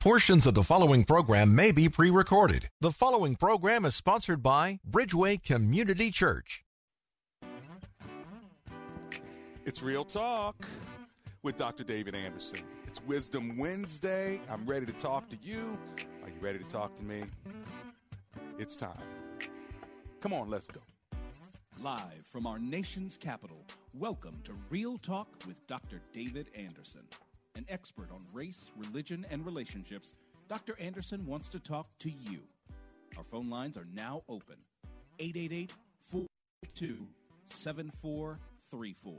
Portions of the following program may be pre recorded. The following program is sponsored by Bridgeway Community Church. It's Real Talk with Dr. David Anderson. It's Wisdom Wednesday. I'm ready to talk to you. Are you ready to talk to me? It's time. Come on, let's go. Live from our nation's capital, welcome to Real Talk with Dr. David Anderson. An expert on race, religion, and relationships, Dr. Anderson wants to talk to you. Our phone lines are now open 888 422 7434.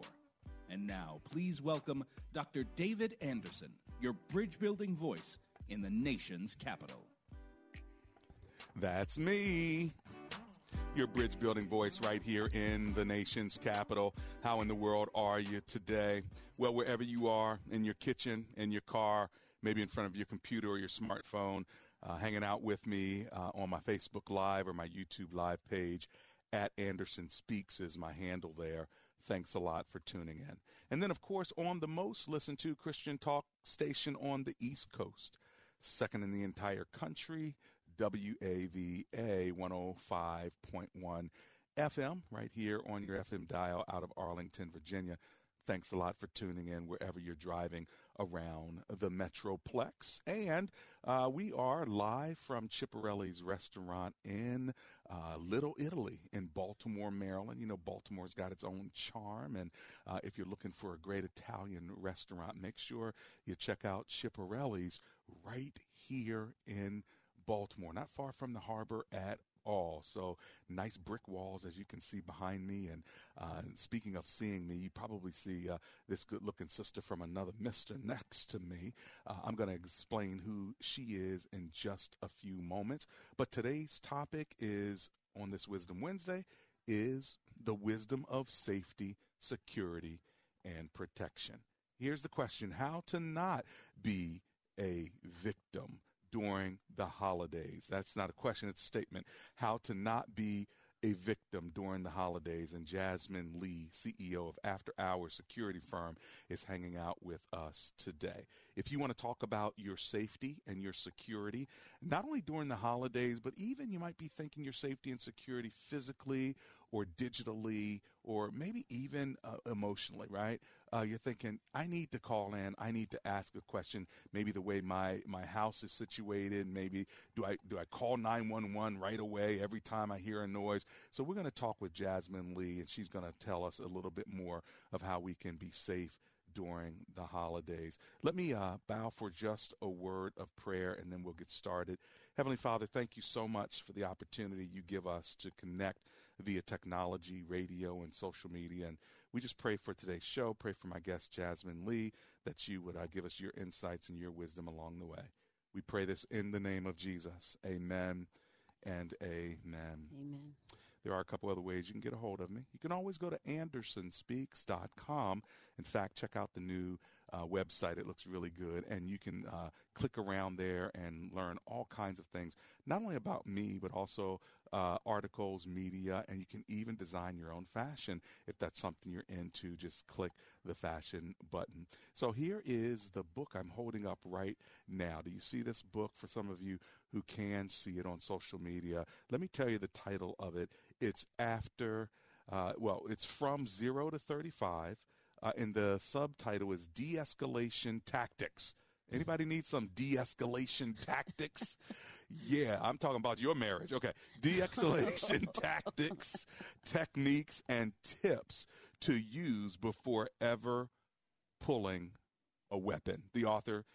And now, please welcome Dr. David Anderson, your bridge building voice in the nation's capital. That's me. Your bridge building voice right here in the nation's capital. How in the world are you today? Well, wherever you are, in your kitchen, in your car, maybe in front of your computer or your smartphone, uh, hanging out with me uh, on my Facebook Live or my YouTube Live page at Anderson Speaks is my handle there. Thanks a lot for tuning in. And then, of course, on the most listened to Christian talk station on the East Coast, second in the entire country, WAVA 105.1 FM, right here on your FM dial out of Arlington, Virginia. Thanks a lot for tuning in wherever you're driving around the Metroplex. And uh, we are live from Chiapparelli's restaurant in uh, Little Italy in Baltimore, Maryland. You know, Baltimore's got its own charm. And uh, if you're looking for a great Italian restaurant, make sure you check out Chiapparelli's right here in Baltimore, not far from the harbor at all. So nice brick walls, as you can see behind me. And uh, speaking of seeing me, you probably see uh, this good-looking sister from another Mister next to me. Uh, I'm going to explain who she is in just a few moments. But today's topic is on this Wisdom Wednesday is the wisdom of safety, security, and protection. Here's the question: How to not be a victim during the holidays. That's not a question, it's a statement. How to not be a victim during the holidays. And Jasmine Lee, CEO of After Hours Security Firm, is hanging out with us today. If you want to talk about your safety and your security, not only during the holidays, but even you might be thinking your safety and security physically or digitally or maybe even uh, emotionally, right? Uh, you're thinking, I need to call in. I need to ask a question. Maybe the way my, my house is situated. Maybe do I do I call 911 right away every time I hear a noise? So we're going to talk with Jasmine Lee, and she's going to tell us a little bit more of how we can be safe during the holidays. Let me uh, bow for just a word of prayer, and then we'll get started. Heavenly Father, thank you so much for the opportunity you give us to connect via technology, radio, and social media. And we just pray for today's show. Pray for my guest, Jasmine Lee, that you would uh, give us your insights and your wisdom along the way. We pray this in the name of Jesus. Amen and amen. Amen. There are a couple other ways you can get a hold of me. You can always go to andersonspeaks.com. In fact, check out the new uh, website. It looks really good. And you can uh, click around there and learn all kinds of things, not only about me, but also uh, articles, media, and you can even design your own fashion if that's something you're into. Just click the fashion button. So here is the book I'm holding up right now. Do you see this book for some of you who can see it on social media? Let me tell you the title of it. It's After, uh, well, it's From Zero to 35 uh, and the subtitle is De-escalation tactics. Anybody need some de-escalation tactics? Yeah, I'm talking about your marriage. Okay, de-escalation tactics, techniques, and tips to use before ever pulling a weapon. The author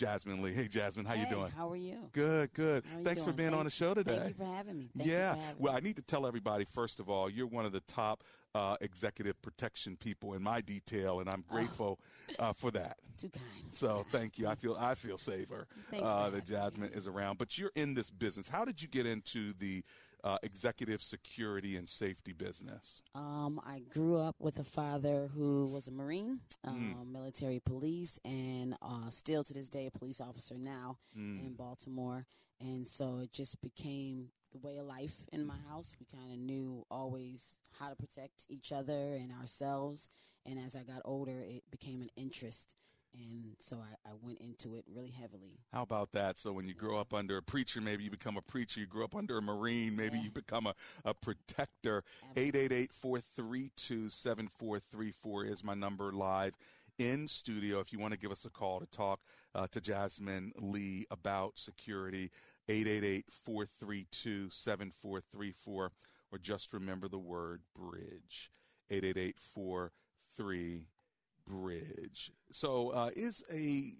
Jasmine Lee. Hey, Jasmine, how hey, you doing? How are you? Good, good. Thanks doing? for being thank, on the show today. Thank you for having me. Thank yeah. Having well, me. I need to tell everybody first of all, you're one of the top uh, executive protection people in my detail, and I'm Oh. grateful uh, for that. Too kind. So thank you. I feel I feel safer uh, that having me. Jasmine is around. But you're in this business. How did you get into the uh, executive security and safety business? Um, I grew up with a father who was a Marine, Mm. um, military police, and uh, still to this day a police officer now Mm. in Baltimore. And so it just became the way of life in my house. We kind of knew always how to protect each other and ourselves. And as I got older, it became an interest. And so I, I went into it really heavily. How about that? So when you grow up under a preacher, maybe you become a preacher. You grow up under a Marine, maybe Yeah. you become a, a protector. Absolutely. 888-432-7434 is my number live in studio. If you want to give us a call to talk uh, to Jasmine Lee about security, 888-432-7434 or just remember the word bridge. 888-43 bridge. So uh, is a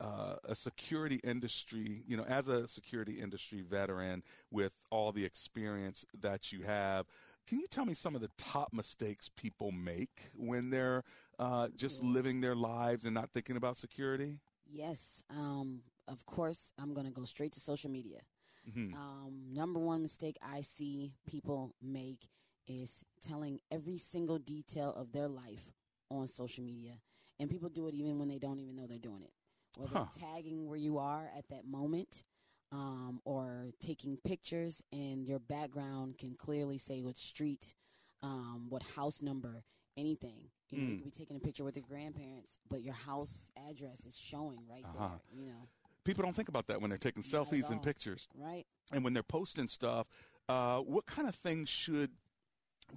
uh, a security industry, you know, as a security industry veteran with all the experience that you have, can you tell me some of the top mistakes people make when they're uh, just living their lives and not thinking about security? Yes. Um, of course, I'm going to go straight to social media. Mhm. Um, number one mistake I see people make is telling every single detail of their life on social media. And people do it even when they don't even know they're doing it. Whether Huh. tagging where you are at that moment um, or taking pictures, and your background can clearly say what street, um, what house number, anything. You know, you Mm. could be taking a picture with your grandparents, but your house address is showing right Uh-huh. there. You know, People don't think about that when they're taking Not selfies and pictures. right? and when they're posting stuff, uh, what kind of things should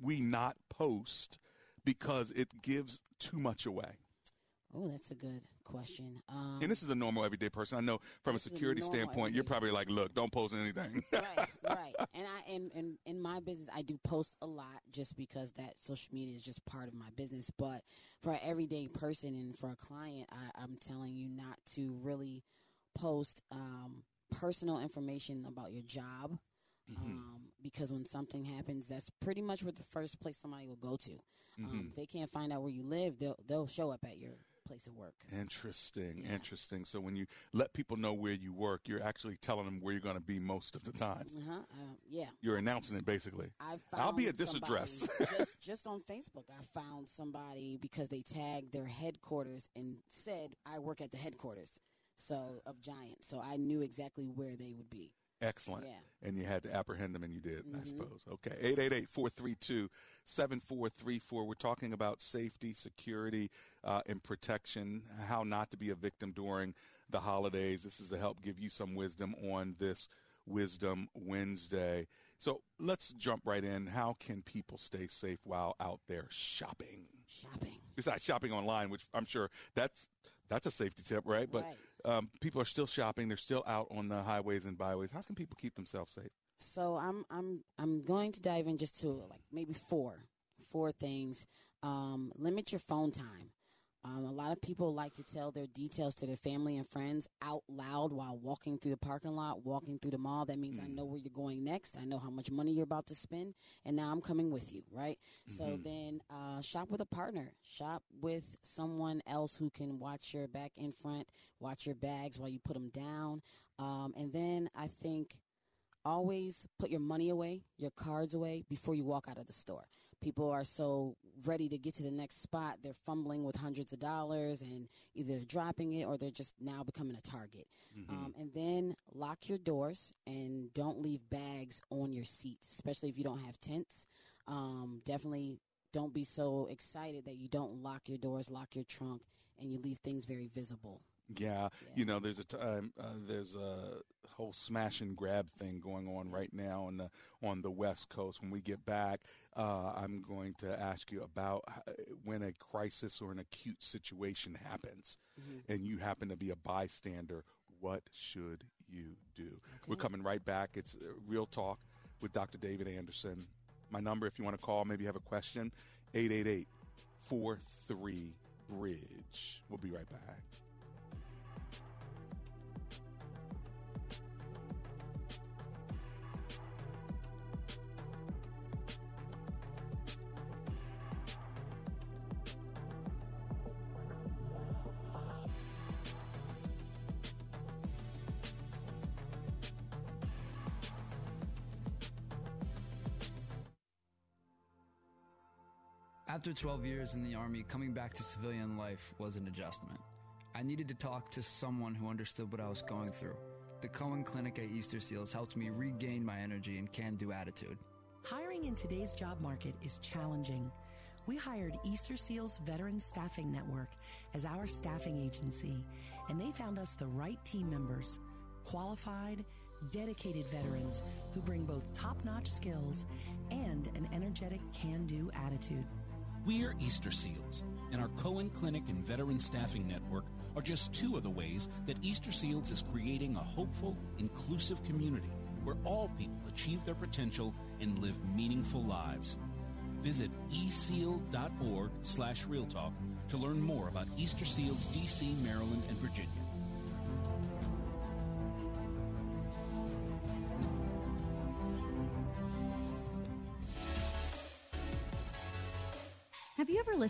we not post because it gives too much away? Oh, that's a good question. Um, And this is a normal everyday person. I know from a is a security standpoint, you're probably like, look, don't post anything. right, right. And I and, and in my business, I do post a lot just because that social media is just part of my business. But for an everyday person and for a client, I, I'm telling you not to really post um, personal information about your job. Mm-hmm. Um, because when something happens, that's pretty much where the first place somebody will go to. Mm-hmm. Um, if they can't find out where you live, they'll they'll show up at your place of work. Interesting, Yeah. interesting. So when you let people know where you work, you're actually telling them where you're going to be most of the time. Uh-huh. Uh, yeah. You're announcing it basically. I found I'll be at this address. just just on Facebook, I found somebody because they tagged their headquarters and said, "I work at the headquarters." So of Giant, so I knew exactly where they would be. Excellent. Yeah. And you had to apprehend them, and you did, I Mhm. suppose. Okay. 888 432 7434. We're talking about safety, security, uh, and protection, how not to be a victim during the holidays. This is to help give you some wisdom on this Wisdom Wednesday. So let's jump right in. How can people stay safe while out there shopping? Shopping. Besides shopping online, which I'm sure that's that's a safety tip, right? But Right. Um, people are still shopping. They're still out on the highways and byways. How can people keep themselves safe? So I'm I'm I'm going to dive in just to like maybe four four things. Um, limit your phone time. Um, a lot of people like to tell their details to their family and friends out loud while walking through the parking lot, walking through the mall. That means I know where you're going next. I know how much money you're about to spend, and now I'm coming with you, right? So then, uh, shop with a partner. Shop with someone else who can watch your back and front, watch your bags while you put them down, um, and then I think always put your money away, your cards away before you walk out of the store. People are so ready to get to the next spot, they're fumbling with hundreds of dollars and either dropping it or they're just now becoming a target. Um, and then lock your doors and don't leave bags on your seats, especially if you don't have tents. Um, definitely don't be so excited that you don't lock your doors, lock your trunk, and you leave things very visible. Yeah, you know, there's a time, uh, there's a whole smash and grab thing going on right now on the on the West Coast. When we get back, uh, I'm going to ask you about when a crisis or an acute situation happens, and you happen to be a bystander. What should you do? We're coming right back. It's uh, Real Talk with Dr. David Anderson. My number, if you want to call, maybe have a question, 888 43 Bridge. We'll be right back. After 12 years in the Army, coming back to civilian life was an adjustment. I needed to talk to someone who understood what I was going through. The Cohen Clinic at Easter Seals helped me regain my energy and can do attitude. Hiring in today's job market is challenging. We hired Easter Seals Veteran Staffing Network as our staffing agency, and they found us the right team members qualified, dedicated veterans who bring both top notch skills and an energetic can do attitude. We're Easter Seals, and our Cohen Clinic and Veteran Staffing Network are just two of the ways that Easter Seals is creating a hopeful, inclusive community where all people achieve their potential and live meaningful lives. Visit eseal.org slash realtalk to learn more about Easter Seals DC, Maryland, and Virginia.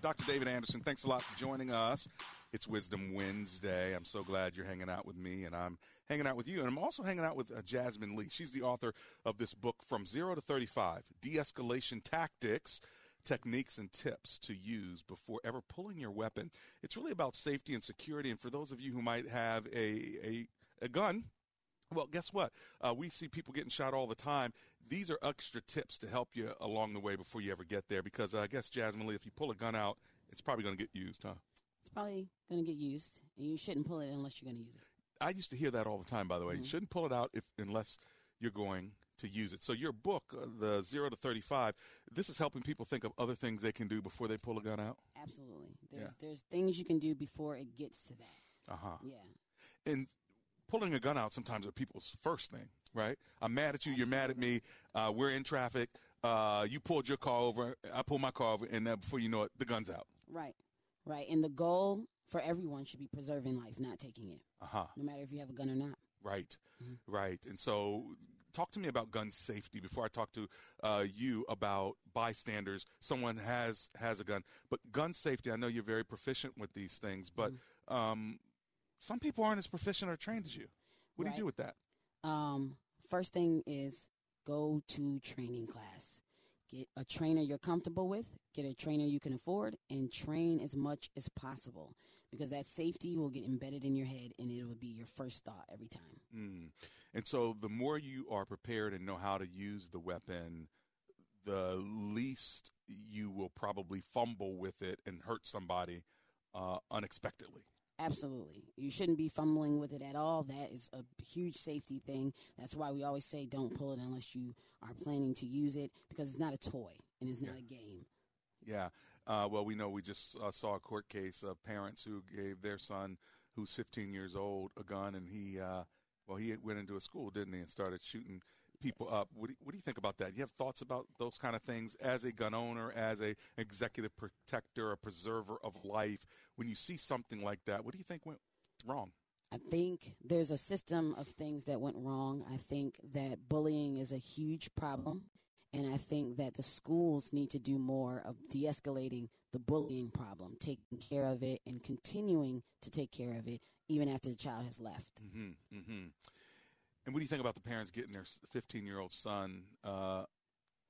Dr. David Anderson, thanks a lot for joining us. It's Wisdom Wednesday. I'm so glad you're hanging out with me, and I'm hanging out with you. And I'm also hanging out with uh, Jasmine Lee. She's the author of this book, From Zero to 35 De Escalation Tactics techniques and tips to use before ever pulling your weapon. It's really about safety and security. And for those of you who might have a, a, a gun, well, guess what? Uh, we see people getting shot all the time. These are extra tips to help you along the way before you ever get there. Because uh, I guess, Jasmine Lee, if you pull a gun out, it's probably going to get used, huh? It's probably going to get used, and you shouldn't pull it unless you're going to use it. I used to hear that all the time, by the way. Mm-hmm. You shouldn't pull it out if unless you're going to use it. So your book, uh, the Zero to 35, this is helping people think of other things they can do before they pull a gun out? Absolutely. There's, there's things you can do before it gets to that. Uh-huh. Yeah. And pulling a gun out sometimes are people's first thing, right? I'm mad at you. You're mad at me. Uh, we're in traffic. Uh, you pulled your car over. I pulled my car over, and then before you know it, the gun's out. Right. Right. And the goal for everyone should be preserving life, not taking it. Uh huh. No matter if you have a gun or not. Right. Mm-hmm. Right. And so, talk to me about gun safety before I talk to uh, you about bystanders. Someone has has a gun, but gun safety. I know you're very proficient with these things, but Mm-hmm. um, some people aren't as proficient or trained as you. What do you do with that? Um, first thing is go to training class. Get a trainer you're comfortable with, get a trainer you can afford, and train as much as possible because that safety will get embedded in your head and it will be your first thought every time. Mm. And so, the more you are prepared and know how to use the weapon, the least you will probably fumble with it and hurt somebody uh, unexpectedly. Absolutely. You shouldn't be fumbling with it at all. That is a huge safety thing. That's why we always say don't pull it unless you are planning to use it because it's not a toy and it's not a game. Yeah. Uh, well, we know we just uh, saw a court case of parents who gave their son, who's 15 years old, a gun, and he, uh, well, he went into a school, didn't he, and started shooting people Yes. up. What do, you, what do you think about that? You have thoughts about those kind of things as a gun owner, as a executive protector, a preserver of life. When you see something like that, what do you think went wrong? I think there's a system of things that went wrong. I think that bullying is a huge problem. And I think that the schools need to do more of de escalating the bullying problem, taking care of it, and continuing to take care of it even after the child has left. Mm-hmm, mm-hmm. And what do you think about the parents getting their 15 year old son uh,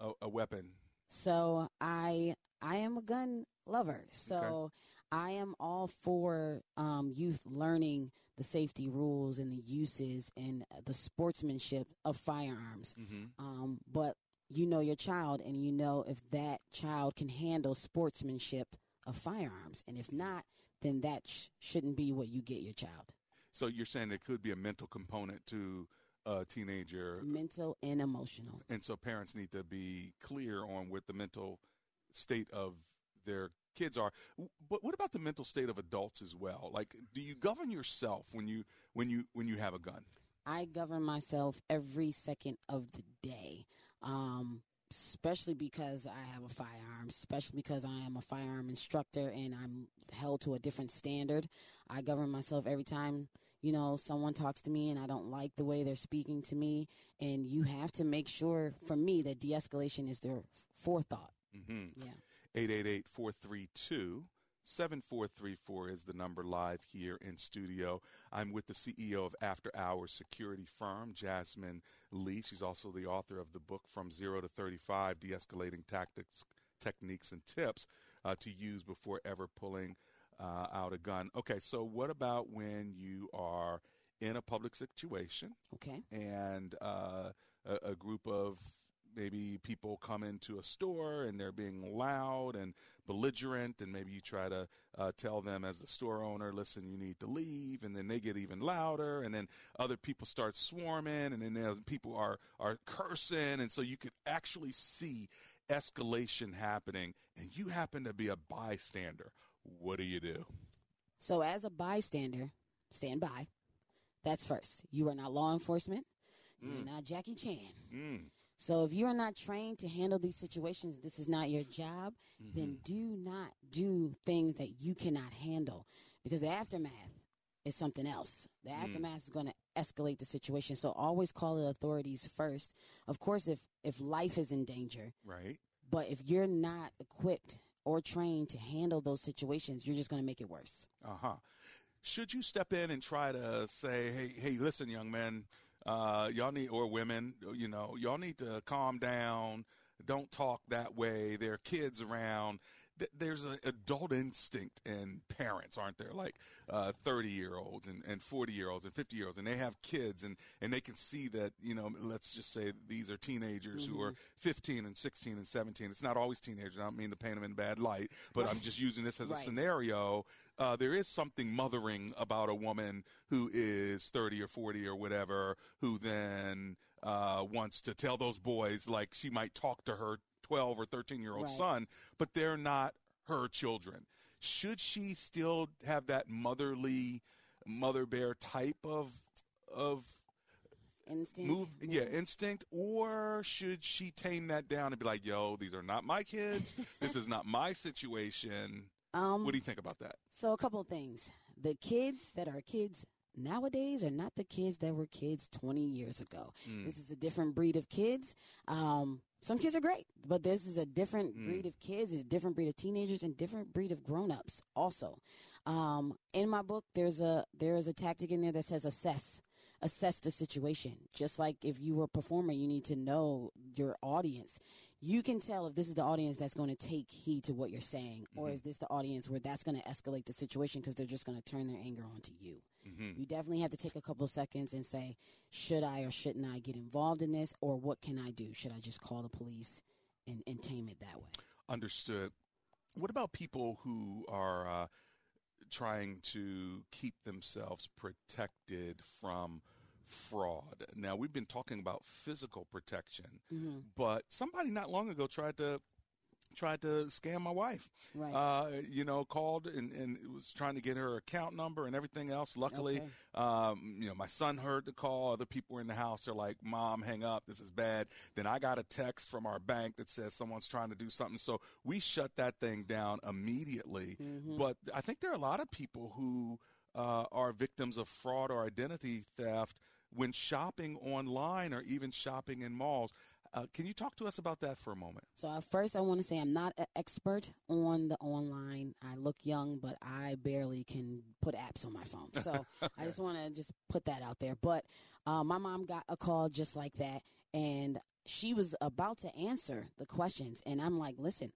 a, a weapon? So I I am a gun lover. So I am all for um, youth learning the safety rules and the uses and the sportsmanship of firearms. Mm-hmm. Um, but you know your child, and you know if that child can handle sportsmanship of firearms, and if not, then that sh- shouldn't be what you get your child. So you're saying there could be a mental component to a teenager, Mental and emotional. and so parents need to be clear on what the mental state of their kids are. But what about the mental state of adults as well? Like, do you govern yourself when you when you when you have a gun? I govern myself every second of the day, um, especially because I have a firearm, especially because I am a firearm instructor and I'm held to a different standard. I govern myself every time, you know, someone talks to me and I don't like the way they're speaking to me. And you have to make sure, for me, that de escalation is their forethought. Mm-hmm. Yeah. 888 432 7434 is the number live here in studio. I'm with the CEO of After Hours Security Firm, Jasmine Lee. She's also the author of the book From Zero to 35 De Escalating Tactics, Techniques, and Tips uh, to Use Before Ever Pulling uh, Out a Gun. Okay, so what about when you are in a public situation Okay. and uh, a, a group of maybe people come into a store and they're being loud and belligerent and maybe you try to uh, tell them as the store owner listen you need to leave and then they get even louder and then other people start swarming and then people are are cursing and so you could actually see escalation happening and you happen to be a bystander what do you do So, as a bystander, stand by. That's first. You are not law enforcement. You're mm. not Jackie Chan. mm. So if you are not trained to handle these situations, this is not your job, then mm-hmm. do not do things that you cannot handle because the aftermath is something else. The mm. aftermath is going to escalate the situation. So always call the authorities first. Of course, if if life is in danger, right but if you're not equipped or trained to handle those situations, you're just going to make it worse. Uh huh. Should you step in and try to say, "Hey, hey, listen, young men, uh, y'all need or women, you know, y'all need to calm down. Don't talk that way. There are kids around." Th- There's an adult instinct in parents, aren't there? Like thirty year olds and, and forty year olds and fifty year olds, and they have kids, and, and they can see that you know. Let's just say these are teenagers who are fifteen and sixteen and seventeen. It's not always teenagers. I don't mean to paint them in bad light, but I'm just using this as a scenario. Uh, there is something mothering about a woman who is 30 or 40 or whatever, who then uh, wants to tell those boys, like she might talk to her 12 or 13 year old Right. son, but they're not her children. Should she still have that motherly, mother bear type of of Instinct. move yeah instinct or should she tame that down and be like yo these are not my kids this is not my situation Um, what do you think about that So, a couple of things. The kids that are kids nowadays are not the kids that were kids 20 years ago. Mm. This is a different breed of kids. Um, some kids are great, but this is a different Mm. breed of kids, it's a different breed of teenagers, and different breed of grown-ups. Also, um, in my book, there's a there is a tactic in there that says assess, assess the situation. Just like if you were a performer, you need to know your audience. You can tell if this is the audience that's going to take heed to what you're saying, or is this the audience where that's going to escalate the situation because they're just going to turn their anger onto you. You definitely have to take a couple of seconds and say, should I or shouldn't I get involved in this, or what can I do? Should I just call the police and, and tame it that way? Understood. What about people who are uh, trying to keep themselves protected from fraud? Now, we've been talking about physical protection, Mm-hmm. but somebody not long ago tried to tried to scam my wife. Right. Uh, you know, called and, and was trying to get her account number and everything else. Luckily, Okay. um, you know, my son heard the call. Other people were in the house. They're like, "Mom, hang up. This is bad." Then I got a text from our bank that says someone's trying to do something. So we shut that thing down immediately. Mm-hmm. But I think there are a lot of people who uh, are victims of fraud or identity theft when shopping online or even shopping in malls. Uh, can you talk to us about that for a moment? So at first, I want to say I'm not an expert on the online. I look young, but I barely can put apps on my phone. So I just want to just put that out there. But uh, my mom got a call just like that, and she was about to answer the questions, and I'm like, listen.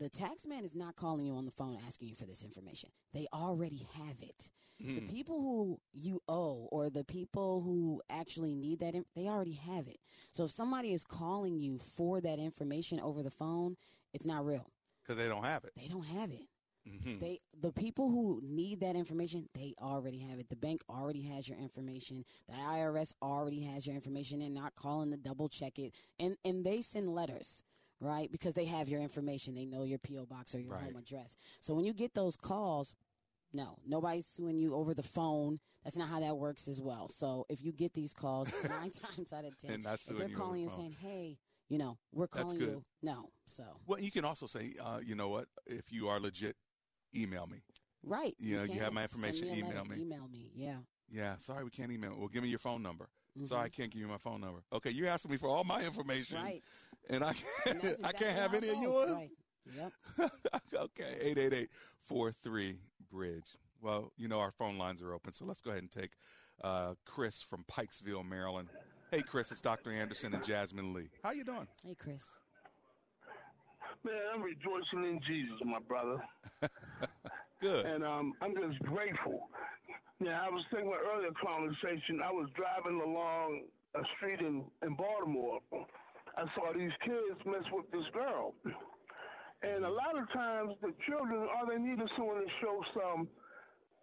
The tax man is not calling you on the phone asking you for this information. They already have it. The people who you owe or the people who actually need that, they already have it. So if somebody is calling you for that information over the phone, it's not real. Because they don't have it. They don't have it. hmm They the people who need that information, they already have it. The bank already has your information. The IRS already has your information. They're not calling to double check it. And and they send letters, right? Because they have your information. They know your PO box or your Right. home address. So when you get those calls, no, nobody's suing you over the phone. That's not how that works as well. So if you get these calls, nine times out of ten, And they're you calling the you phone. saying, "Hey, you know, we're calling you," no. So Well, you can also say, uh, you know what? If you are legit, email me. right, You know, you have my information, a email me. Email me. Yeah. Yeah, sorry, we can't email. Well, give me your phone number. Mhm. Sorry, I can't give you my phone number. Okay, you're asking me for all my information, Right. And I can't, that's I can't have any it of goes. yours. Right. Yep. okay, eight eight eight four three bridge. Well, you know our phone lines are open, so let's go ahead and take uh, Chris from Pikesville, Maryland. Hey, Chris, it's Dr. Anderson and Jasmine Lee. How you doing? Hey, Chris. Man, I'm rejoicing in Jesus, my brother. Good. And um, I'm just grateful. Yeah, I was thinking about earlier conversation. I was driving along a street in, in Baltimore. I saw these kids mess with this girl. And a lot of times the children, all they need is someone to show some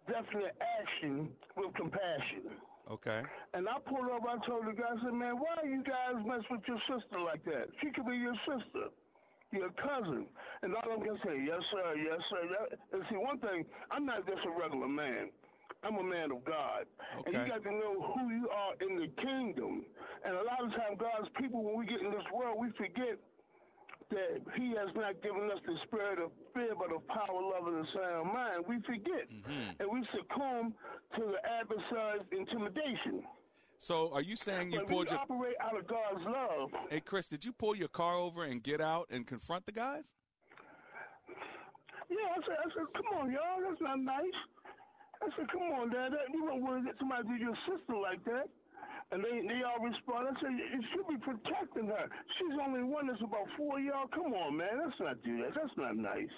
definite action with compassion. Okay. And I pulled up, I told the guy, I said, man, why you guys mess with your sister like that? She could be your sister, your cousin. And all of them can say, yes, sir, yes, sir. Yes. And see, one thing, I'm not just a regular man. I'm a man of God. And you got to know who you are in the kingdom. And a lot of times, God's people, when we get in this world, we forget that He has not given us the spirit of fear, but of power, love, and a sound mind. We forget. Mm-hmm. And we succumb to the adversary's intimidation. So, are you saying you But pulled your? operate out of God's love. Hey, Chris, did you pull your car over and get out and confront the guys? Yeah, I said, I said, come on, y'all, that's not nice. I said, come on, Dad, you don't want to get somebody to your sister like that. And they they all respond. I said, you should be protecting her. She's only one. that's about four y'all. Come on, man, let's not do that. That's not nice.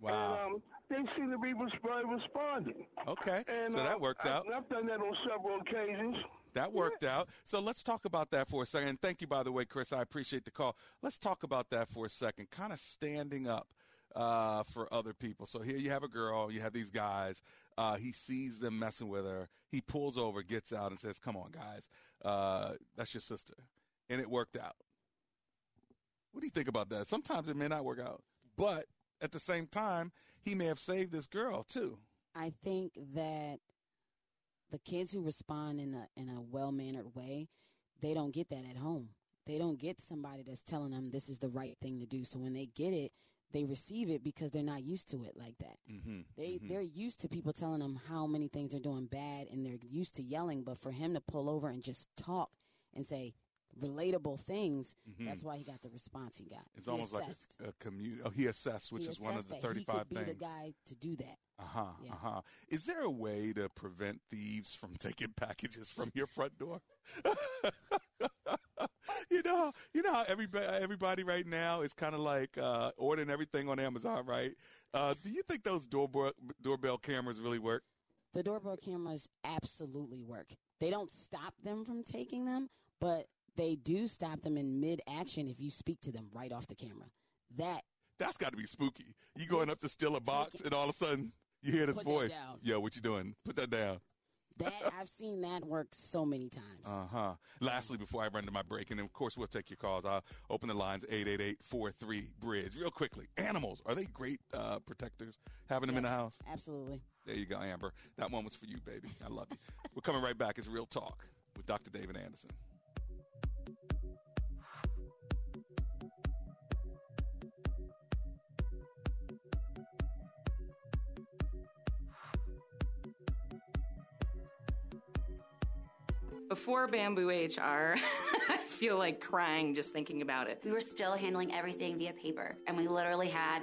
Wow. And um, they seem to be resp- responding. Okay. And, so uh, that worked I- out. I've done that on several occasions. That worked out. So let's talk about that for a second. And thank you, by the way, Chris. I appreciate the call. Let's talk about that for a second. Kind of standing up uh, for other people. So here you have a girl, you have these guys. Uh, he sees them messing with her. He pulls over, gets out, and says, "Come on, guys, uh, that's your sister," and it worked out. What do you think about that? Sometimes it may not work out, but at the same time, he may have saved this girl too. I think that the kids who respond in a in a well mannered way, they don't get that at home. They don't get somebody that's telling them this is the right thing to do. So when they get it, they receive it because they're not used to it like that. Mm-hmm. They they're used to people telling them how many things they're doing bad, and they're used to yelling. But for him to pull over and just talk and say relatable things, Mhm. that's why he got the response he got. It's He almost assessed. like a, a community. Oh, he assessed, which He is one of the thirty-five could be things. the guy to do that. Uh huh. Yeah. Uh huh. Is there a way to prevent thieves from taking packages from your front door? you know, you know how everybody, everybody right now is kind of like uh, ordering everything on Amazon, right? Uh, do you think those doorbell doorbell cameras really work? The doorbell cameras absolutely work. They don't stop them from taking them, but they do stop them in mid action if you speak to them right off the camera. That That's got to be spooky. You going up to steal a box, and all of a sudden you hear this Put voice. Yo, what you doing? Put that down. That I've seen that work so many times. Uh huh. Lastly, before I run to my break, and of course we'll take your calls. I'll open the lines 888-43 bridge real quickly. Animals are they great uh, protectors? Having them yes, in the house. Absolutely. There you go, Amber. That one was for you, baby. I love you. We're coming right back. It's Real Talk with Dr. David Anderson. Before Bamboo HR, I feel like crying just thinking about it. We were still handling everything via paper, and we literally had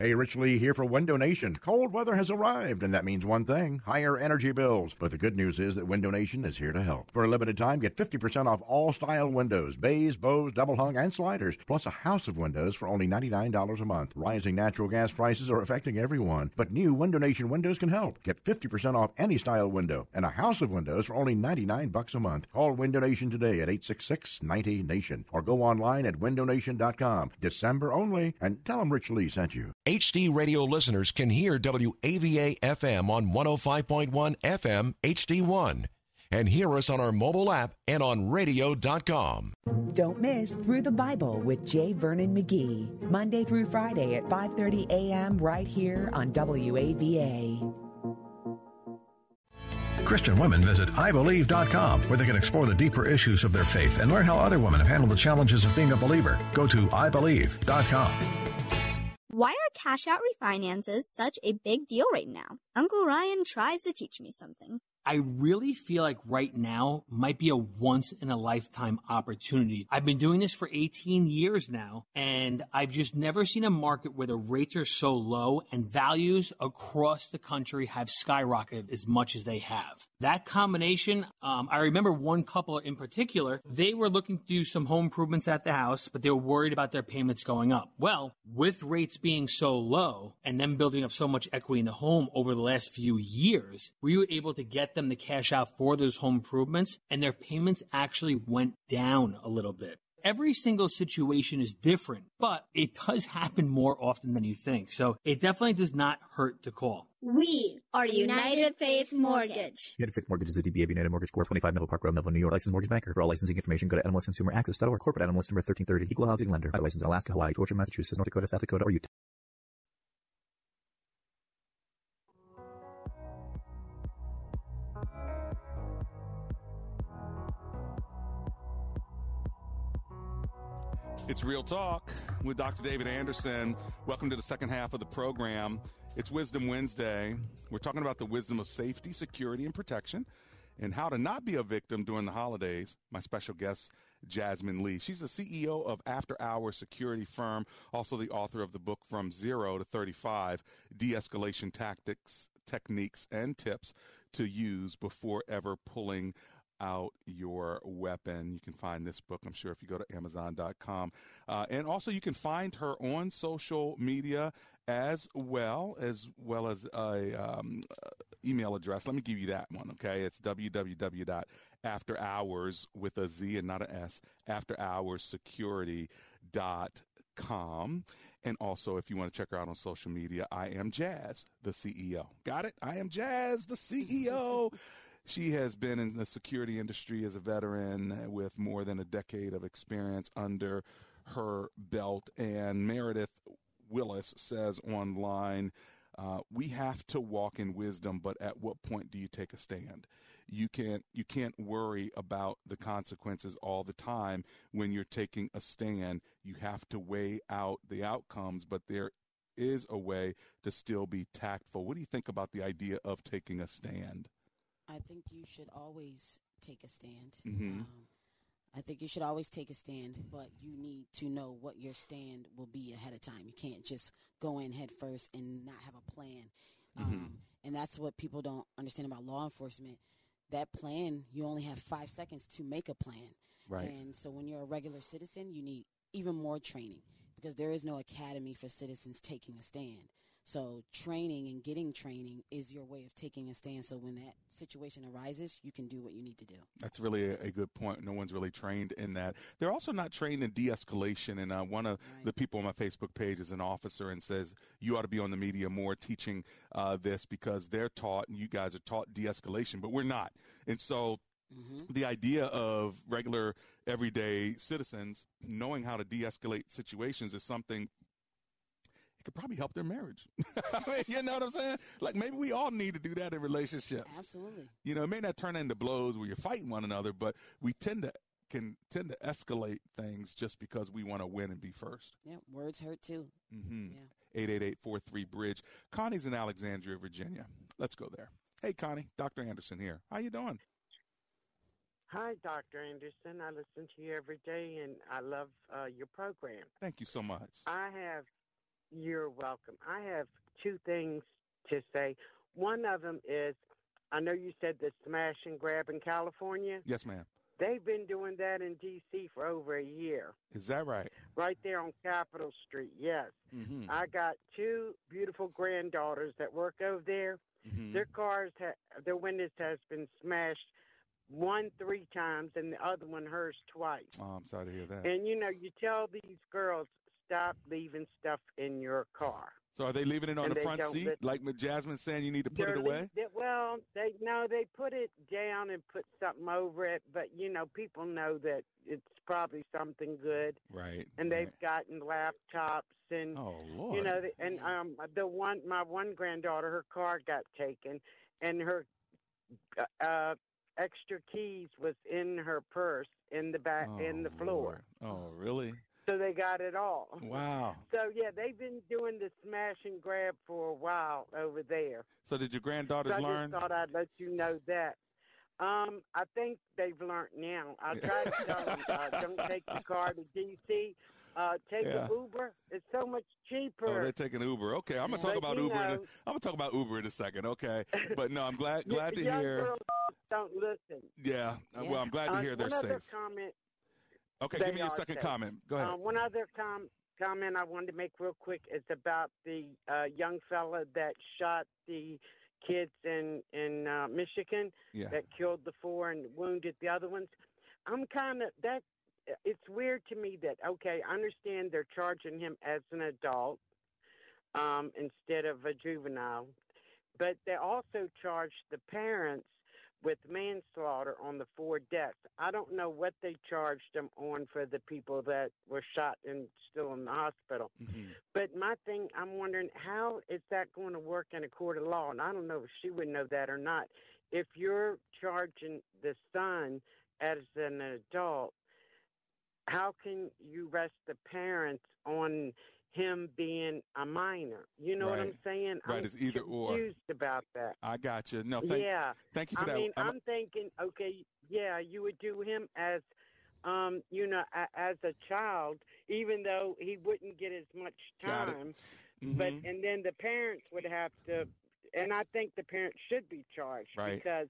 Hey, Rich Lee here for Window Nation. Cold weather has arrived, and that means one thing higher energy bills. But the good news is that Window Nation is here to help. For a limited time, get 50% off all style windows bays, bows, double hung, and sliders, plus a house of windows for only $99 a month. Rising natural gas prices are affecting everyone, but new Window Nation windows can help. Get 50% off any style window and a house of windows for only 99 bucks a month. Call Window Nation today at 866 90 Nation or go online at windownation.com. December only, and tell them Rich Lee sent you. HD radio listeners can hear WAVA FM on 105.1 FM HD1 and hear us on our mobile app and on radio.com. Don't miss Through the Bible with J. Vernon McGee, Monday through Friday at 5:30 a.m. right here on WAVA. Christian women visit IBelieve.com where they can explore the deeper issues of their faith and learn how other women have handled the challenges of being a believer. Go to IBelieve.com. Why are cash out refinances such a big deal right now? Uncle Ryan tries to teach me something. I really feel like right now might be a once in a lifetime opportunity. I've been doing this for 18 years now, and I've just never seen a market where the rates are so low and values across the country have skyrocketed as much as they have. That combination, um, I remember one couple in particular, they were looking to do some home improvements at the house, but they were worried about their payments going up. Well, with rates being so low and them building up so much equity in the home over the last few years, we were able to get them to cash out for those home improvements and their payments actually went down a little bit. Every single situation is different, but it does happen more often than you think. So it definitely does not hurt to call. We are United Faith Mortgage. United Faith Mortgage is a DBA of United Mortgage Corp. 25 Melville Park Road, Melville, New York. Licensed mortgage banker. For all licensing information, go to NMLSConsumerAccess.org. Corporate NMLS number 1330. Equal housing lender. Licensed in Alaska, Hawaii, Georgia, Massachusetts, North Dakota, South Dakota, or Utah. It's Real Talk with Dr. David Anderson. Welcome to the second half of the program. It's Wisdom Wednesday. We're talking about the wisdom of safety, security, and protection and how to not be a victim during the holidays. My special guest, Jasmine Lee. She's the CEO of After Hours Security Firm, also the author of the book From Zero to 35 De Escalation Tactics, Techniques, and Tips to Use Before Ever Pulling out your weapon. You can find this book, I'm sure, if you go to Amazon.com. Uh, and also, you can find her on social media as well as well as a um, email address. Let me give you that one. Okay, it's www.afterhours with a Z and not an S. Afterhoursecurity.com. And also, if you want to check her out on social media, I am Jazz, the CEO. Got it? I am Jazz, the CEO. She has been in the security industry as a veteran with more than a decade of experience under her belt. And Meredith Willis says online, uh, we have to walk in wisdom, but at what point do you take a stand? you can't you can't worry about the consequences all the time when you're taking a stand. You have to weigh out the outcomes, but there is a way to still be tactful. What do you think about the idea of taking a stand? I think you should always take a stand. Mhm. Um, I think you should always take a stand, but you need to know what your stand will be ahead of time. You can't just go in head first and not have a plan. Um, and that's what people don't understand about law enforcement. That plan, you only have five seconds to make a plan. Right. And so when you're a regular citizen, you need even more training because there is no academy for citizens taking a stand. So training and getting training is your way of taking a stand. So when that situation arises, you can do what you need to do. That's really a, a good point. No one's really trained in that. They're also not trained in de-escalation. And uh, one of the people on my Facebook page is an officer and says you ought to be on the media more teaching uh, this because they're taught and you guys are taught de-escalation, but we're not. And so the idea of regular everyday citizens knowing how to de-escalate situations is something could probably help their marriage. I mean, you know what I'm saying? Like maybe we all need to do that in relationships. Absolutely. You know, it may not turn into blows where you're fighting one another, but we tend to can tend to escalate things just because we want to win and be first. Yeah, words hurt too. Mm-hmm. Yeah. 888 Bridge. Connie's in Alexandria, Virginia. Let's go there. Hey, Connie, Dr. Anderson here. How you doing? Hi, Dr. Anderson. I listen to you every day and I love uh, your program. Thank you so much. I have, you're welcome. I have two things to say. One of them is I know you said the smash and grab in California. Yes, ma'am. They've been doing that in D.C. for over a year, Is that right? right there on Capitol Street. Yes. Mm-hmm. I got two beautiful granddaughters that work over there. Mhm. Their cars, ha- their windows has been smashed, one three times and the other one hers twice. Oh, I'm sorry to hear that. And you know, you tell these girls stop leaving stuff in your car. so are they leaving it on and the front seat, let- like Jasmine saying you need to put They're it away? they- well, they no, they put it down and put something over it, but you know, people know that it's probably something good. Right. And they've gotten laptops and Oh you know, and um, the one my one granddaughter, her car got taken, and her uh, extra keys was in her purse in the back in the Oh, floor. Lord. Oh, really? So they got it all. Wow. So yeah, they've been doing the smash and grab for a while over there. So did your granddaughters so I learn? just thought I'd let you know that. Um, I think they've learned now. I try to tell them, uh, don't take the car to D.C. Uh, take Yeah. an Uber. It's so much cheaper. Oh, they're taking Uber. Okay, I'm gonna talk But, about Uber. In a, know- I'm gonna talk about Uber in a second. Okay, but no, I'm glad glad to young hear. girls don't listen. Yeah, uh, well, I'm glad to Uh, hear they're one other safe. comment. Okay, give me your second safe. comment. Go ahead. Uh, one other com- comment I wanted to make real quick is about the uh, young fella that shot the kids in in uh, Michigan Yeah. that killed the four and wounded the other ones. I'm kind of that. It's weird to me that okay, I understand they're charging him as an adult um, instead of a juvenile, but they also charged the parents with manslaughter on the four deaths. I don't know what they charged them on for the people that were shot and still in the hospital. Mm-hmm. But my thing, I'm wondering how is that going to work in a court of law? And I don't know if she would know that or not. If you're charging the son as an adult, how can you rest the parents on him being a minor? You know what I'm saying? Right, I'm it's either or. confused about that. I got you. No, thank, yeah. thank you for I that. mean, I'm- I'm thinking, okay, yeah, you would do him as, um, you know, a, as a child, even though he wouldn't get as much Got it. time. But Mhm. and then the parents would have to, and I think the parents should be charged Right. because,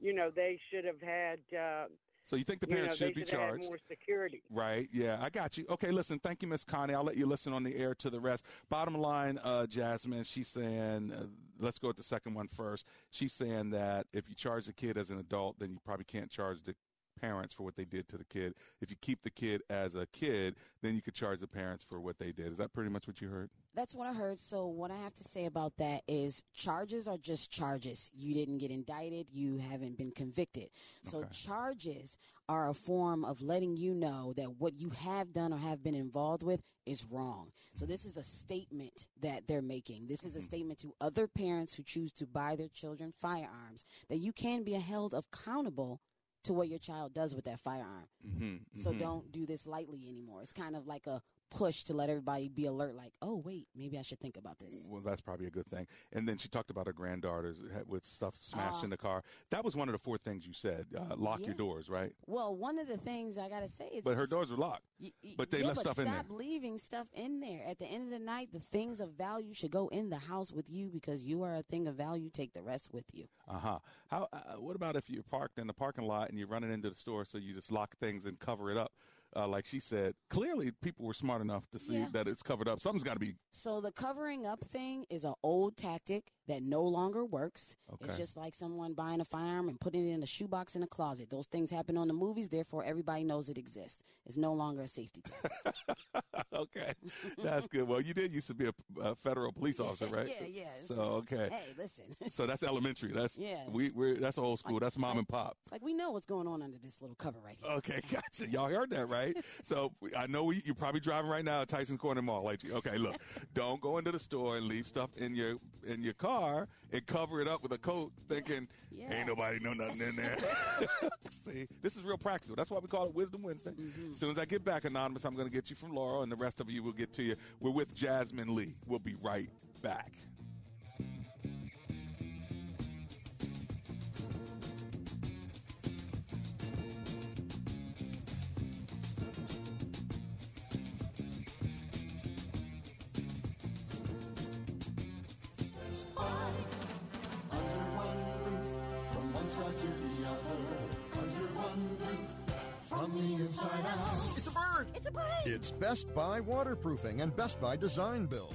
you know, they should have had. Uh, So you think the you know, parents should be charged? more security. Right. Yeah, I got you. Okay, listen. Thank you, Miss Connie. I'll let you listen on the air to the rest. Bottom line, uh, Jasmine, she's saying, uh, let's go with the second one first. She's saying that if you charge the kid as an adult, then you probably can't charge the parents for what they did to the kid. If you keep the kid as a kid, then you could charge the parents for what they did. Is that pretty much what you heard? That's what I heard. So what I have to say about that is charges are just charges. You didn't get indicted. You haven't been convicted. So Okay. charges are a form of letting you know that what you have done or have been involved with is wrong. So this is a statement that they're making. This Mm-hmm. is a statement to other parents who choose to buy their children firearms that you can be held accountable to what your child does with that firearm. Mm-hmm, So mhm. don't do this lightly anymore. It's kind of like a push to let everybody be alert like, "Oh, wait, maybe I should think about this." Well, that's probably a good thing. And then she talked about her granddaughters with stuff smashed Uh, in the car. That was one of the four things you said. Uh, lock Yeah. your doors, right? Well, one of the things I got to say is But her doors were locked. Y- y- But they yeah, left but stuff in there. Stop leaving stuff in there. At the end of the night, the things of value should go in the house with you because you are a thing of value. Take the rest with you. Uh huh. How? Uh, what about if you're parked in the parking lot and you're running into the store, so you just lock things and cover it up? Uh, like she said, clearly people were smart enough to see Yeah. that it's covered up. Something's got to be. So the covering up thing is an old tactic that no longer works. Okay. It's just like someone buying a firearm and putting it in a shoebox in a closet. Those things happen on the movies, therefore everybody knows it exists. It's no longer a safety tactic. okay, that's good. Well, you did used to be a, a federal police officer, right? yeah, yeah. So okay. Hey, listen. So that's elementary. That's Yeah. We we're that's old school. That's mom and pop. It's like we know what's going on under this little cover right here. Okay, gotcha. Y'all heard that, right? so I know we, you're probably driving right now at Tyson Corner Mall. Like, okay, look, don't go into the store and leave stuff in your in your car and cover it up with a coat, thinking ain't nobody know nothing in there. See, this is real practical. That's why we call it Wisdom Wednesday. Mm-hmm. As soon as I get back, anonymous, I'm going to get you from Laurel, and the rest of you will get to you. We're with Jasmine Lee. We'll be right back. Under one roof, from the inside out. It's a bird! It's a bird! It's Best Buy Waterproofing and Best Buy Design Build.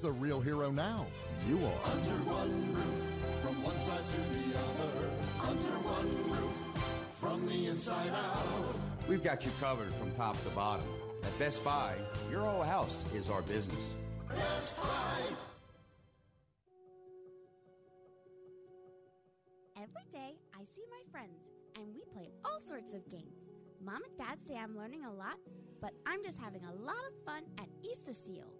the real hero now? You are. Under one roof, from one side to the other, under one roof, from the inside out. We've got you covered from top to bottom. At Best Buy, your whole house is our business. Best Buy. Every day, I see my friends, and we play all sorts of games. Mom and Dad say I'm learning a lot, but I'm just having a lot of fun at Easter Seal.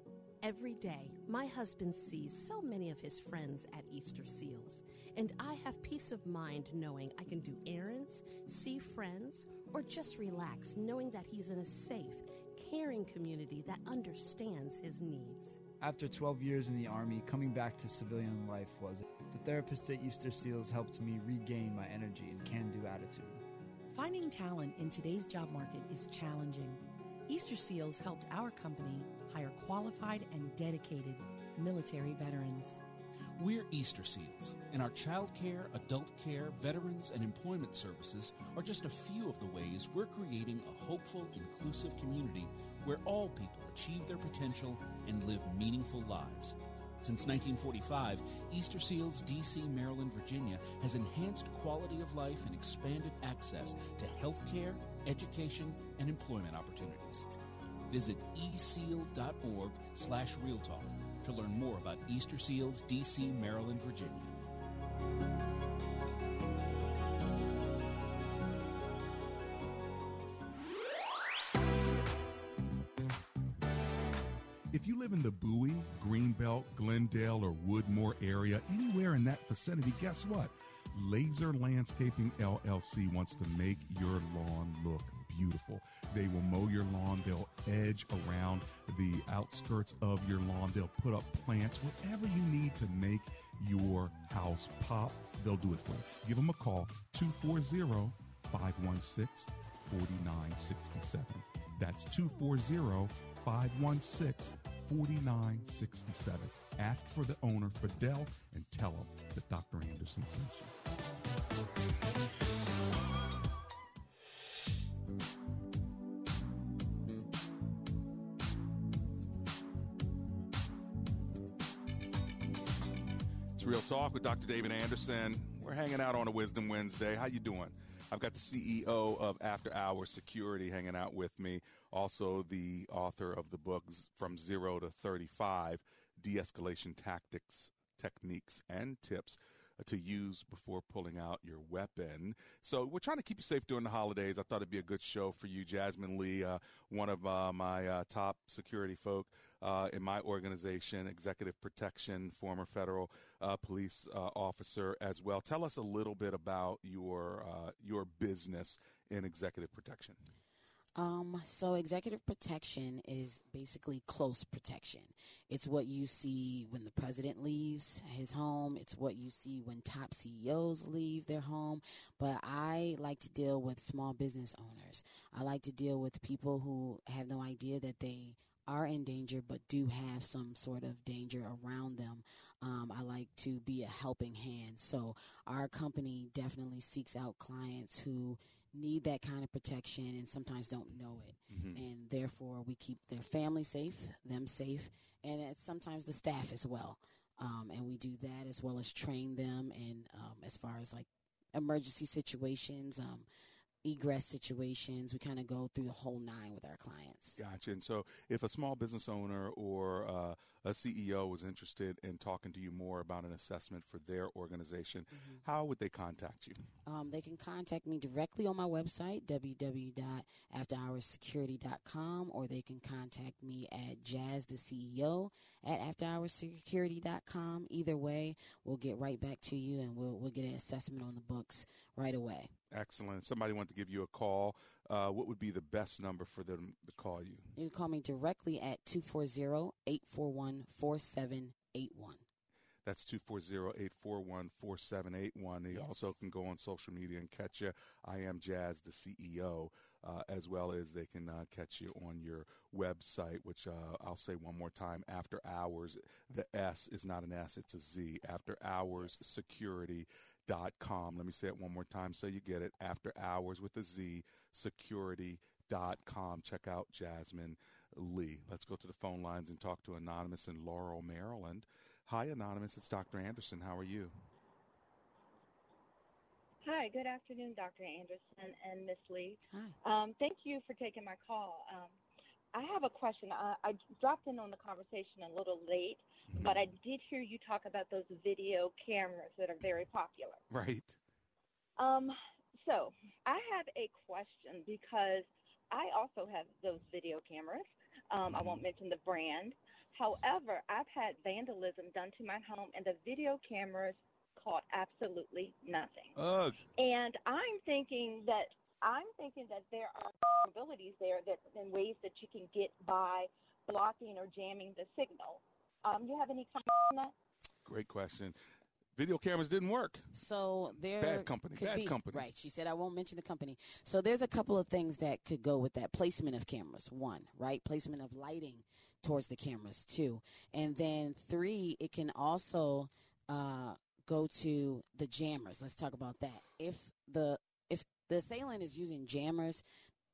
Every day, my husband sees so many of his friends at Easter Seals, and I have peace of mind knowing I can do errands, see friends, or just relax knowing that he's in a safe, caring community that understands his needs. After 12 years in the Army, coming back to civilian life was the therapist at Easter Seals helped me regain my energy and can do attitude. Finding talent in today's job market is challenging. Easter Seals helped our company hire qualified and dedicated military veterans. We're Easter Seals, and our child care, adult care, veterans, and employment services are just a few of the ways we're creating a hopeful, inclusive community where all people achieve their potential and live meaningful lives. Since 1945, Easter Seals DC, Maryland, Virginia has enhanced quality of life and expanded access to health care, education, and employment opportunities. Visit eseal.org slash realtalk to learn more about Easter Seals DC, Maryland, Virginia. If you live in the Bowie, Greenbelt, Glendale, or Woodmore area, anywhere in that vicinity, guess what? Laser Landscaping LLC wants to make your lawn look beautiful. They will mow your lawn, they'll edge around the outskirts of your lawn, they'll put up plants, whatever you need to make your house pop, they'll do it for you. Give them a call 240 516 4967. That's 240 516 4967. Ask for the owner, Fidel, and tell him that Dr. Anderson sent you. Real Talk with Dr. David Anderson. We're hanging out on a Wisdom Wednesday. How you doing? I've got the CEO of After Hours Security hanging out with me. Also, the author of the books From Zero to 35 De-Escalation Tactics, Techniques, and Tips to use before pulling out your weapon. So we're trying to keep you safe during the holidays. I thought it'd be a good show for you, Jasmine Lee, uh, one of uh, my uh, top security folk uh, in my organization, Executive Protection, former federal uh, police officer as well. Tell us a little bit about your your business in executive protection. Um, so executive protection is basically close protection. It's what you see when the president leaves his home. It's what you see when top CEOs leave their home. But I like to deal with small business owners. I like to deal with people who have no idea that they are in danger but do have some sort of danger around them. Um, I like to be a helping hand. So our company definitely seeks out clients who need that kind of protection and sometimes don't know it. Mm-hmm. And therefore, we keep their family safe, them safe, and sometimes the staff as well. Um, and we do that as well as train them and um, as far as like emergency situations, um, egress situations. We kind of go through the whole nine with our clients. Gotcha. And so, if a small business owner or uh, a CEO was interested in talking to you more about an assessment for their organization, mm-hmm. how would they contact you? Um, they can contact me directly on my website, www.afterhoursecurity.com, or they can contact me at Jazz the CEO at afterhoursecurity.com. Either way, we'll get right back to you and we'll, we'll get an assessment on the books right away. Excellent. If somebody wanted to give you a call, uh, what would be the best number for them to call you? You can call me directly at 240 841 4781. That's 240-841-4781. You also can go on social media and catch you. I am Jazz, the CEO, uh, as well as they can uh, catch you on your website, which uh, I'll say one more time. After Hours, the S is not an S, it's a Z. After Hours Security dot com. Let me say it one more time so you get it. After Hours with a Z, security dot com. Check out Jasmine Lee. Let's go to the phone lines and talk to Anonymous in Laurel, Maryland. Hi, Anonymous. It's Dr. Anderson. How are you? Hi, good afternoon, Dr. Anderson and Miss Lee. Hi. Um, thank you for taking my call. Um, I have a question. I, I dropped in on the conversation a little late, mm-hmm. but I did hear you talk about those video cameras that are very popular. Right. Um, so I have a question because I also have those video cameras. Um, mm-hmm. I won't mention the brand. However, I've had vandalism done to my home, and the video cameras caught absolutely nothing. Ugh. And I'm thinking that I'm thinking that there are abilities there that in ways that you can get by blocking or jamming the signal. Um, you have any comments on that? Great question. Video cameras didn't work. So there bad company, bad be, company. Right. She said I won't mention the company. So there's a couple of things that could go with that placement of cameras. One, right, placement of lighting towards the cameras. too. and then three, it can also uh, go to the jammers. Let's talk about that. If the if the assailant is using jammers,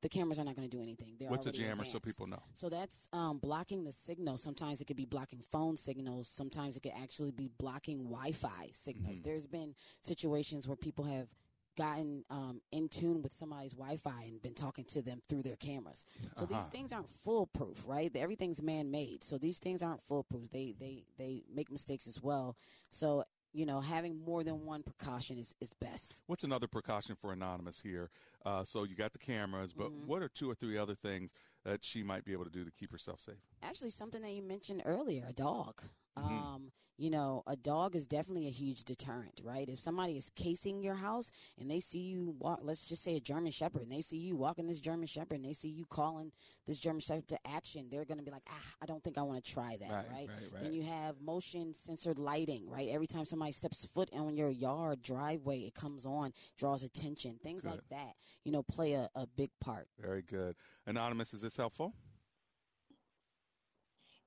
the cameras are not going to do anything. They're What's a jammer so people know? So that's um, blocking the signal. Sometimes it could be blocking phone signals. Sometimes it could actually be blocking Wi Fi signals. Mm-hmm. There's been situations where people have gotten um, in tune with somebody's Wi-Fi and been talking to them through their cameras. So uh-huh. these things aren't foolproof, right? Everything's man-made. So these things aren't foolproof. They they they make mistakes as well. So you know, having more than one precaution is, is best. What's another precaution for Anonymous here? Uh, so you got the cameras, but mm-hmm. what are two or three other things that she might be able to do to keep herself safe? Actually, something that you mentioned earlier, a dog. Mm-hmm. Um, you know, a dog is definitely a huge deterrent, right? If somebody is casing your house and they see you walk, let's just say a German Shepherd, and they see you walking this German Shepherd and they see you calling this German Shepherd to action, they're going to be like, ah, I don't think I want to try that, right, right? right, right? Then you have motion censored lighting, right? Every time somebody steps foot on your yard driveway, it comes on, draws attention. Things good. like that, you know, play a, a big part. Very good. Anonymous, is this helpful?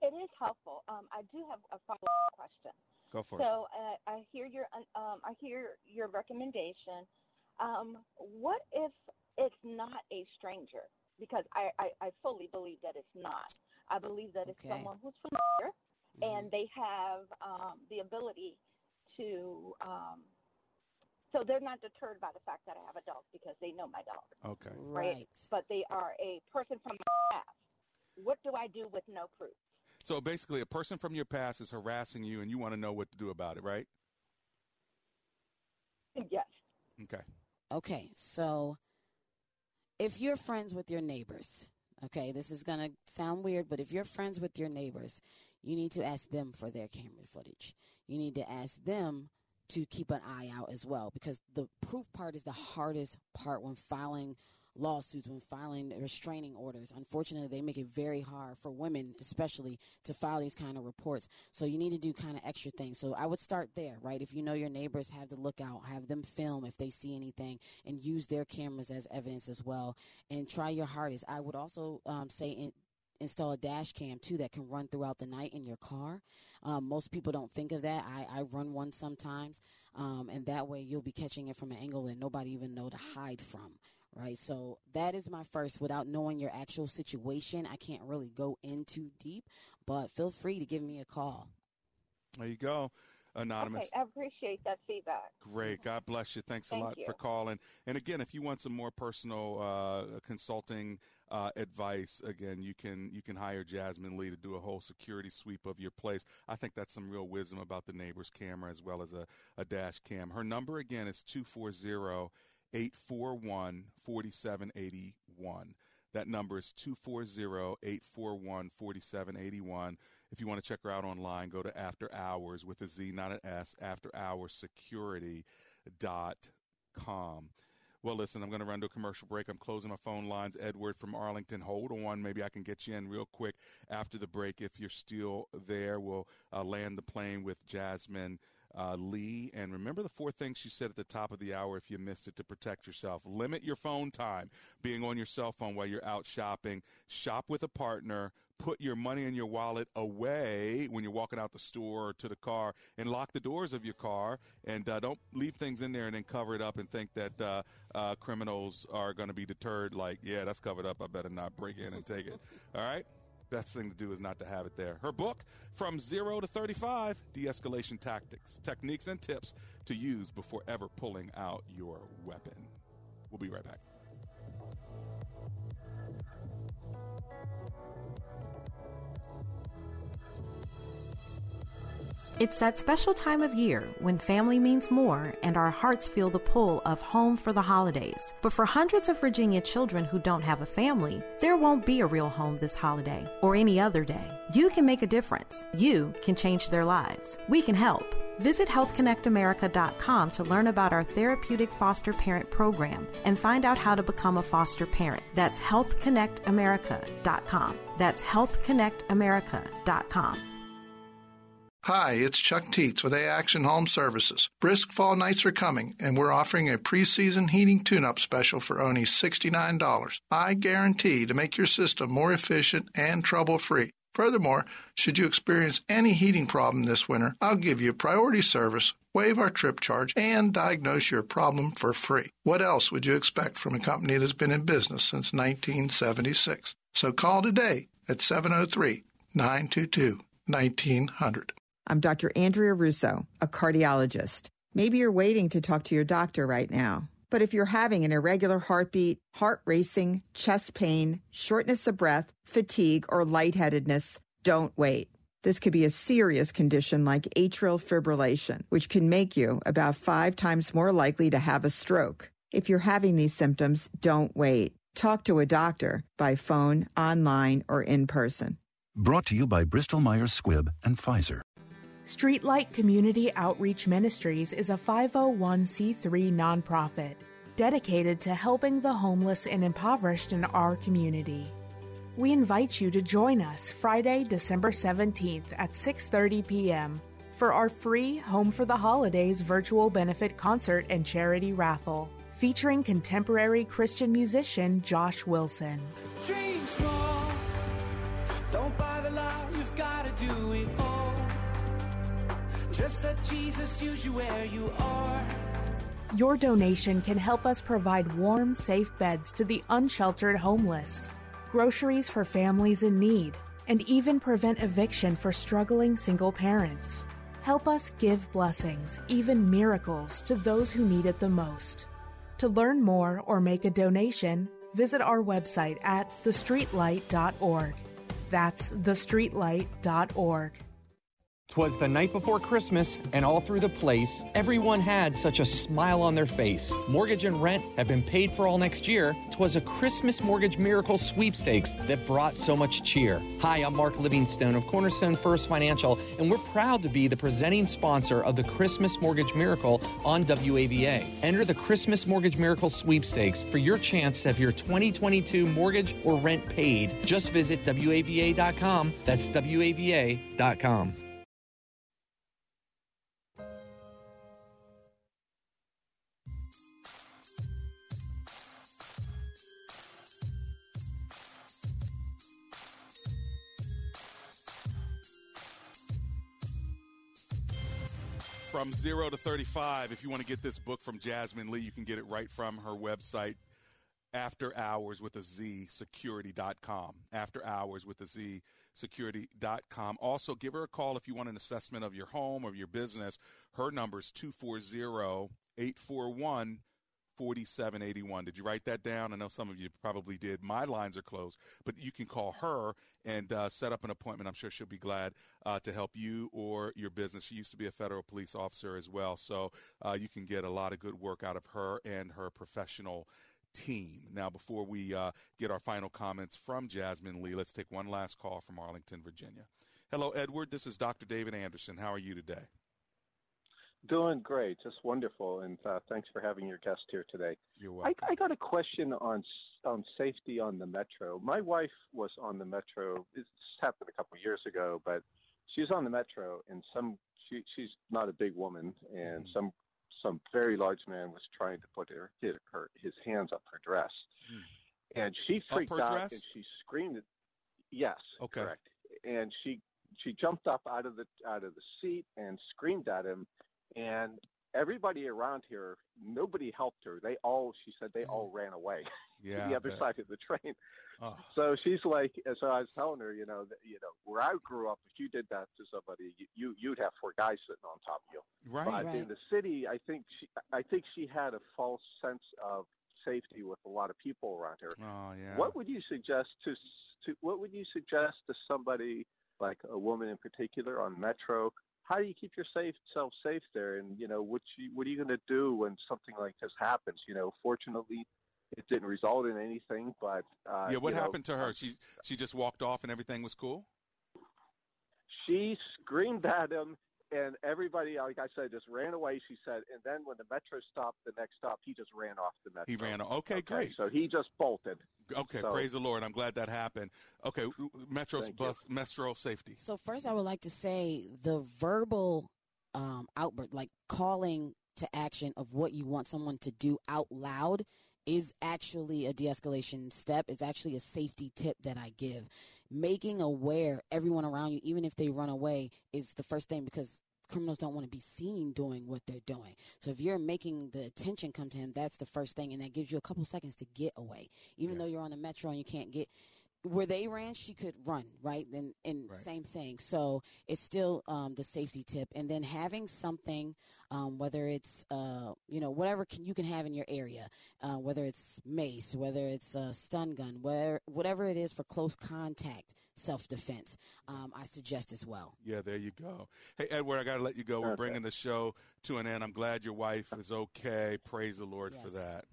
It is helpful. Um, I do have a follow up question. Go for so, it. So uh, I hear your um, I hear your recommendation. Um, what if it's not a stranger? Because I, I, I, fully believe that it's not. I believe that it's okay. someone who's familiar mm-hmm. and they have um, the ability to. Um, so they're not deterred by the fact that I have a dog because they know my dog. Okay. Right. But they are a person from my past. What do I do with no proof? So basically, a person from your past is harassing you, and you want to know what to do about it, right? Yes. Okay. Okay, so if you're friends with your neighbors, okay, this is going to sound weird, but if you're friends with your neighbors, you need to ask them for their camera footage. You need to ask them to keep an eye out as well because the proof part is the hardest part when filing lawsuits, when filing restraining orders. Unfortunately, they make it very hard for women, especially, to file these kind of reports. So you need to do kind of extra things. So I would start there, right? If you know your neighbors, have the lookout, have them film if they see anything, and use their cameras as evidence as well. And try your hardest. I would also um, say in, install a dash cam too that can run throughout the night in your car. Um, most people don't think of that. I, I run one sometimes, um, and that way you'll be catching it from an angle that nobody even know to hide from. Right, so that is my first. Without knowing your actual situation, I can't really go in too deep. But feel free to give me a call. There you go, anonymous. Okay, I appreciate that feedback. Great. God bless you. Thanks Thank a lot you. for calling. And again, if you want some more personal uh, consulting uh, advice, again, you can you can hire Jasmine Lee to do a whole security sweep of your place. I think that's some real wisdom about the neighbor's camera as well as a, a dash cam. Her number again is 240 841 4781. That number is 240 841 4781. If you want to check her out online, go to After Hours with a Z, not an S, afterhoursecurity.com. Well, listen, I'm going to run to a commercial break. I'm closing my phone lines. Edward from Arlington, hold on. Maybe I can get you in real quick after the break. If you're still there, we'll uh, land the plane with Jasmine uh, Lee. And remember the four things she said at the top of the hour if you missed it to protect yourself. Limit your phone time, being on your cell phone while you're out shopping. Shop with a partner. Put your money in your wallet away when you're walking out the store or to the car, and lock the doors of your car. And uh, don't leave things in there and then cover it up and think that uh, uh, criminals are going to be deterred. Like, yeah, that's covered up. I better not break in and take it. All right. Best thing to do is not to have it there. Her book, From Zero to 35 De Escalation Tactics, Techniques, and Tips to Use Before Ever Pulling Out Your Weapon. We'll be right back. It's that special time of year when family means more and our hearts feel the pull of home for the holidays. But for hundreds of Virginia children who don't have a family, there won't be a real home this holiday or any other day. You can make a difference. You can change their lives. We can help. Visit healthconnectamerica.com to learn about our therapeutic foster parent program and find out how to become a foster parent. That's healthconnectamerica.com. That's healthconnectamerica.com. Hi, it's Chuck Teets with A Action Home Services. Brisk fall nights are coming, and we're offering a preseason heating tune up special for only $69. I guarantee to make your system more efficient and trouble free. Furthermore, should you experience any heating problem this winter, I'll give you priority service, waive our trip charge, and diagnose your problem for free. What else would you expect from a company that's been in business since 1976? So call today at 703 922 1900. I'm Dr. Andrea Russo, a cardiologist. Maybe you're waiting to talk to your doctor right now. But if you're having an irregular heartbeat, heart racing, chest pain, shortness of breath, fatigue, or lightheadedness, don't wait. This could be a serious condition like atrial fibrillation, which can make you about five times more likely to have a stroke. If you're having these symptoms, don't wait. Talk to a doctor by phone, online, or in person. Brought to you by Bristol Myers Squibb and Pfizer. Streetlight Community Outreach Ministries is a 501c3 nonprofit dedicated to helping the homeless and impoverished in our community. We invite you to join us Friday, December 17th at 6:30 p.m. for our free Home for the Holidays virtual benefit concert and charity raffle featuring contemporary Christian musician Josh Wilson. Just let Jesus use you where you are. Your donation can help us provide warm, safe beds to the unsheltered homeless, groceries for families in need, and even prevent eviction for struggling single parents. Help us give blessings, even miracles, to those who need it the most. To learn more or make a donation, visit our website at thestreetlight.org. That's thestreetlight.org. Twas the night before Christmas, and all through the place, everyone had such a smile on their face. Mortgage and rent have been paid for all next year. Twas a Christmas Mortgage Miracle sweepstakes that brought so much cheer. Hi, I'm Mark Livingstone of Cornerstone First Financial, and we're proud to be the presenting sponsor of the Christmas Mortgage Miracle on WAVA. Enter the Christmas Mortgage Miracle sweepstakes for your chance to have your 2022 mortgage or rent paid. Just visit WAVA.com. That's WAVA.com. From zero to 35, if you want to get this book from Jasmine Lee, you can get it right from her website, After Hours with a Z, security.com. After Hours with a Z, security.com. Also, give her a call if you want an assessment of your home or your business. Her number is 240 841 4781. Did you write that down? I know some of you probably did. My lines are closed, but you can call her and uh, set up an appointment. I'm sure she'll be glad uh, to help you or your business. She used to be a federal police officer as well, so uh, you can get a lot of good work out of her and her professional team. Now, before we uh, get our final comments from Jasmine Lee, let's take one last call from Arlington, Virginia. Hello, Edward. This is Dr. David Anderson. How are you today? Doing great, just wonderful, and uh, thanks for having your guest here today. You're welcome. I got a question on on safety on the metro. My wife was on the metro. This happened a couple of years ago, but she was on the metro, and some she she's not a big woman, and Mm-hmm. some some very large man was trying to put her, hit her his hands up her dress, and she freaked out dress? and she screamed. Yes, Okay. correct. And she she jumped up out of the out of the seat and screamed at him, and everybody around here, nobody helped her. They all, she said, they all ran away Yeah, to the other bet. side of the train. Oh. So she's like, so I was telling her, you know, that you know, where I grew up, if you did that to somebody, you, you you'd have four guys sitting on top of you. Right. But Right. in the city, I think she, I think she had a false sense of safety with a lot of people around her. Oh, yeah. What would you suggest to, to what would you suggest to somebody like a woman in particular on Metro? How do you keep yourself self safe there? And you know, what you, what are you going to do when something like this happens? You know, fortunately, it didn't result in anything. But uh, yeah, what you know, happened to her? She she just walked off and everything was cool? She screamed at him, and everybody, like I said, just ran away. She said, and then when the metro stopped, the next stop, he just ran off the metro. He ran off. Okay, great. So he just bolted. Okay, So- praise the Lord. I'm glad that happened. Okay, w- w- Metro Thank you. bus Metro safety. So first, I would like to say the verbal um, outburst, like calling to action of what you want someone to do out loud, is actually a de-escalation step. It's actually a safety tip that I give. Making aware everyone around you, even if they run away, is the first thing because criminals don't want to be seen doing what they're doing. So if you're making the attention come to him, that's the first thing, and that gives you a couple seconds to get away. Even though you're on the metro and you can't get where they ran, she could run, right? And and Right. same thing. So it's still um, the safety tip, and then having something, um, whether it's uh, you know whatever can, you can have in your area, uh, whether it's mace, whether it's a stun gun, where whatever it is for close contact self defense, um, I suggest as well. Yeah, there you go. Hey, Edward, I got to let you go. We're Okay. bringing the show to an end. I'm glad your wife is okay. Praise the Lord for that.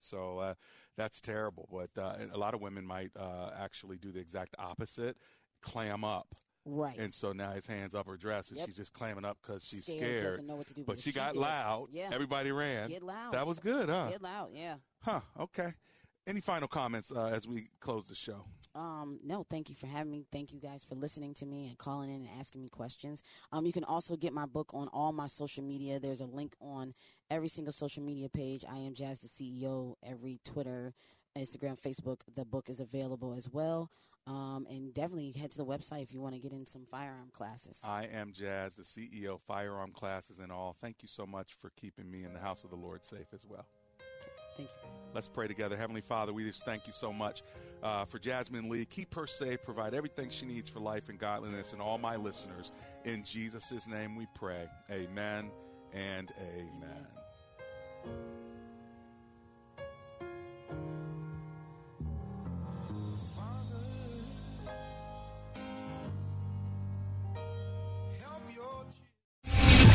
So uh, that's terrible, but uh, a lot of women might uh, actually do the exact opposite, clam up. Right. And so now his hands up her dress, and Yep. she's just clamming up because she's Scared, scared. doesn't know what to do, But she she got did. loud. Yeah. Everybody ran. Get loud. That was good, huh? Get loud, yeah. Huh. Okay. Any final comments uh, as we close the show? Um, no, thank you for having me. Thank you guys for listening to me and calling in and asking me questions. Um, you can also get my book on all my social media. There's a link on every single social media page. I am Jazz the CEO. Every Twitter, Instagram, Facebook. The book is available as well. Um, and definitely head to the website if you want to get in some firearm classes. I am Jazz, the CEO Firearm Classes and all. Thank you so much for keeping me in the house of the Lord safe as well. Thank you. Let's pray together. Heavenly Father, we just thank you so much uh, for Jasmine Lee. Keep her safe, provide everything she needs for life and godliness, and all my listeners. In Jesus' name we pray. Amen and amen.